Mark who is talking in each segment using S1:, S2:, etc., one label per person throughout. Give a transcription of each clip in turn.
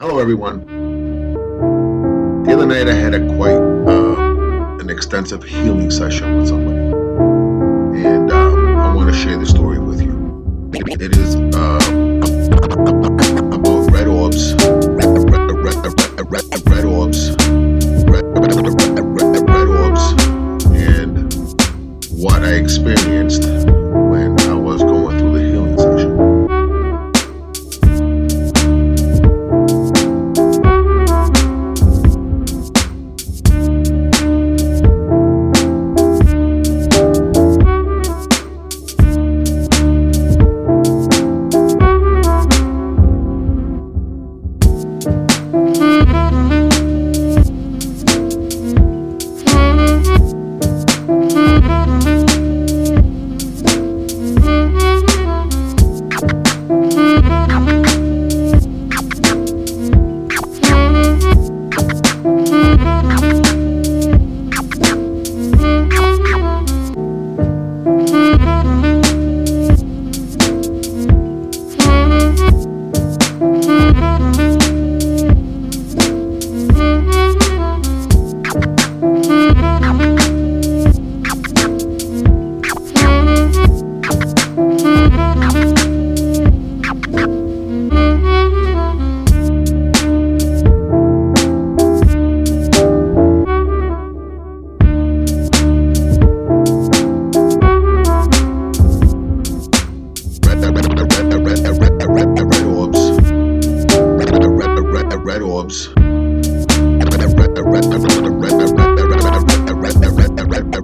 S1: Hello, everyone. The other night I had a quite uh, an extensive healing session with somebody, and um, I want to share the story with you. It is uh, about red orbs, red, red, orbs, red orbs, and what I experienced when I was going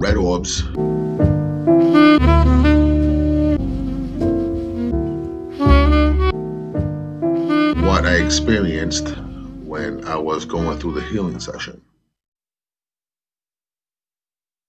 S1: red, orbs. What I experienced when I was going through the healing session.